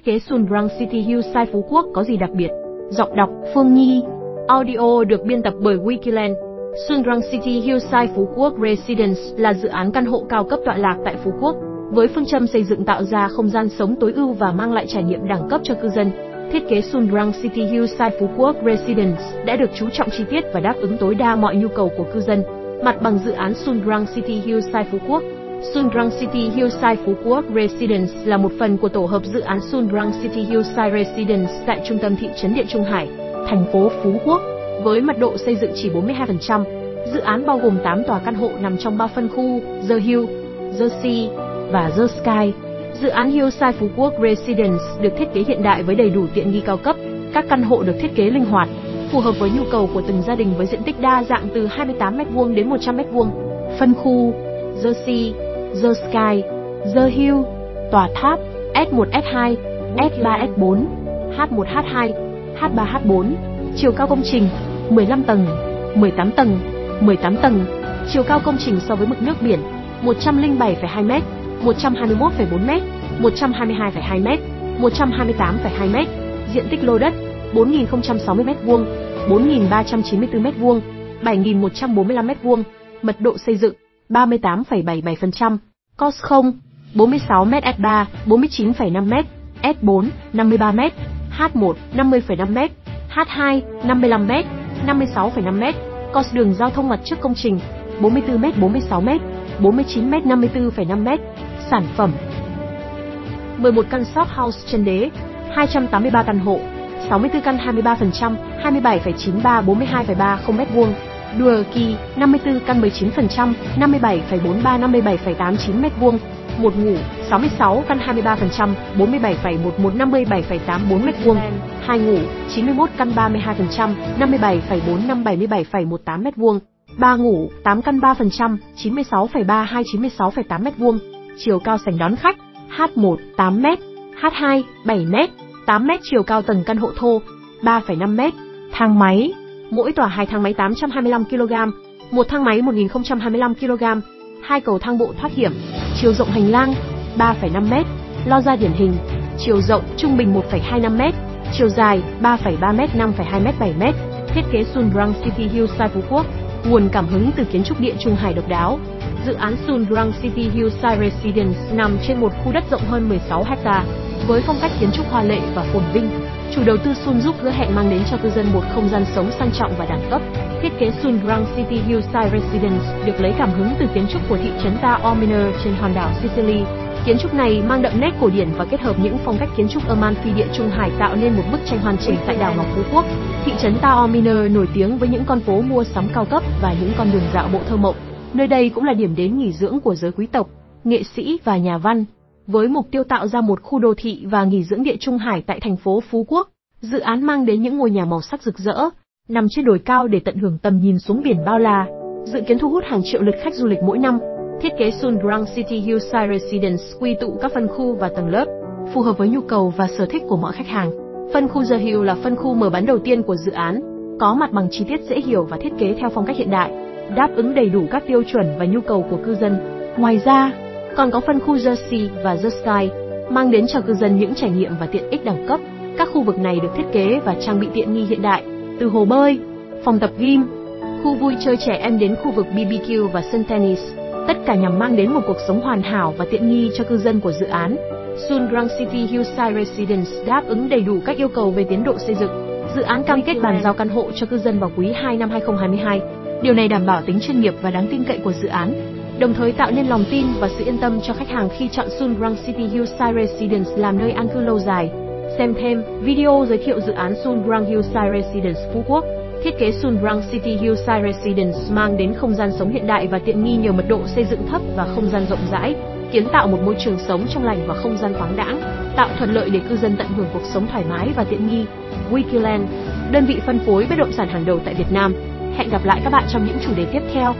thiết kế Sun Sunbrang City Hillside Phú Quốc có gì đặc biệt? Giọng đọc Phương Nhi Audio được biên tập bởi Wikiland Sun Sunbrang City Hillside Phú Quốc Residence là dự án căn hộ cao cấp tọa lạc tại Phú Quốc, với phương châm xây dựng tạo ra không gian sống tối ưu và mang lại trải nghiệm đẳng cấp cho cư dân. Thiết kế Sunbrang City Hillside Phú Quốc Residence đã được chú trọng chi tiết và đáp ứng tối đa mọi nhu cầu của cư dân. Mặt bằng dự án Sunbrang City Hillside Phú Quốc Sunbrang City Hillside Phú Quốc Residence là một phần của tổ hợp dự án Sunbrang City Hillside Residence tại trung tâm thị trấn Điện Trung Hải, thành phố Phú Quốc. Với mật độ xây dựng chỉ 42%, dự án bao gồm 8 tòa căn hộ nằm trong 3 phân khu The Hill, The Sea và The Sky. Dự án Hillside Phú Quốc Residence được thiết kế hiện đại với đầy đủ tiện nghi cao cấp. Các căn hộ được thiết kế linh hoạt, phù hợp với nhu cầu của từng gia đình với diện tích đa dạng từ 28m2 đến 100m2. Phân khu The Sea The Sky, The Hill, Tòa Tháp, S1, S2, S3, S4, H1, H2, H3, H4. Chiều cao công trình 15 tầng, 18 tầng, 18 tầng. Chiều cao công trình so với mực nước biển 107,2 m, 121,4 m, 122,2 m, 128,2 m. Diện tích lô đất 4.060 m2, 4.394 m2, 7.145 m2. Mật độ xây dựng 38,77%, COS 0, 46m S3, 49,5m, S4, 53m, H1, 50,5m, H2, 55m, 56,5m, COS đường giao thông mặt trước công trình, 44m 46m, 49m 54,5m, sản phẩm. 11 căn shop house chân đế, 283 căn hộ, 64 căn 23%, 27,93 42,30 m2, Đùa kỳ 54 căn 19%, 57,43 57,89 m2, một ngủ 66 căn 23%, 47,11 57,84 m2, hai ngủ 91 căn 32%, 57,45 77,18 m2, ba ngủ 8 căn 3%, 96,32 96,8 m2, chiều cao sảnh đón khách H1 8 m, H2 7 m, 8 m chiều cao tầng căn hộ thô, 3,5 m, thang máy mỗi tòa hai thang máy 825 kg, một thang máy 1025 kg, hai cầu thang bộ thoát hiểm, chiều rộng hành lang 3,5 m, lo ra điển hình, chiều rộng trung bình 1,25 m, chiều dài 3,3 m 5,2 m 7 m, thiết kế Sunbrang City Hillside Phú Quốc, nguồn cảm hứng từ kiến trúc địa Trung Hải độc đáo. Dự án Sunbrang City Hillside Residence nằm trên một khu đất rộng hơn 16 hectare với phong cách kiến trúc hoa lệ và phồn vinh, Chủ đầu tư Sun giúp hứa hẹn mang đến cho cư dân một không gian sống sang trọng và đẳng cấp. Thiết kế Sun Grand City Hillside Residence được lấy cảm hứng từ kiến trúc của thị trấn Taormina trên hòn đảo Sicily. Kiến trúc này mang đậm nét cổ điển và kết hợp những phong cách kiến trúc Amalfi Địa Trung Hải tạo nên một bức tranh hoàn chỉnh tại đảo Ngọc Phú Quốc. Thị trấn Taormina nổi tiếng với những con phố mua sắm cao cấp và những con đường dạo bộ thơ mộng. Nơi đây cũng là điểm đến nghỉ dưỡng của giới quý tộc, nghệ sĩ và nhà văn. Với mục tiêu tạo ra một khu đô thị và nghỉ dưỡng địa Trung Hải tại thành phố Phú Quốc, dự án mang đến những ngôi nhà màu sắc rực rỡ, nằm trên đồi cao để tận hưởng tầm nhìn xuống biển bao la, dự kiến thu hút hàng triệu lượt khách du lịch mỗi năm. Thiết kế Sun Grand City Hillside Residence quy tụ các phân khu và tầng lớp, phù hợp với nhu cầu và sở thích của mọi khách hàng. Phân khu The Hill là phân khu mở bán đầu tiên của dự án, có mặt bằng chi tiết dễ hiểu và thiết kế theo phong cách hiện đại, đáp ứng đầy đủ các tiêu chuẩn và nhu cầu của cư dân. Ngoài ra, còn có phân khu Jersey và The Sky, mang đến cho cư dân những trải nghiệm và tiện ích đẳng cấp. Các khu vực này được thiết kế và trang bị tiện nghi hiện đại, từ hồ bơi, phòng tập gym, khu vui chơi trẻ em đến khu vực BBQ và sân tennis, tất cả nhằm mang đến một cuộc sống hoàn hảo và tiện nghi cho cư dân của dự án. Sun Grand City Hillside Residence đáp ứng đầy đủ các yêu cầu về tiến độ xây dựng. Dự án cam kết bàn giao căn hộ cho cư dân vào quý 2 năm 2022. Điều này đảm bảo tính chuyên nghiệp và đáng tin cậy của dự án đồng thời tạo nên lòng tin và sự yên tâm cho khách hàng khi chọn Sun Grand City Hillside Residence làm nơi an cư lâu dài. Xem thêm video giới thiệu dự án Sun Grand Hillside Residence Phú Quốc. Thiết kế Sun Grand City Hillside Residence mang đến không gian sống hiện đại và tiện nghi nhờ mật độ xây dựng thấp và không gian rộng rãi, kiến tạo một môi trường sống trong lành và không gian thoáng đãng, tạo thuận lợi để cư dân tận hưởng cuộc sống thoải mái và tiện nghi. Wikiland, đơn vị phân phối bất động sản hàng đầu tại Việt Nam. Hẹn gặp lại các bạn trong những chủ đề tiếp theo.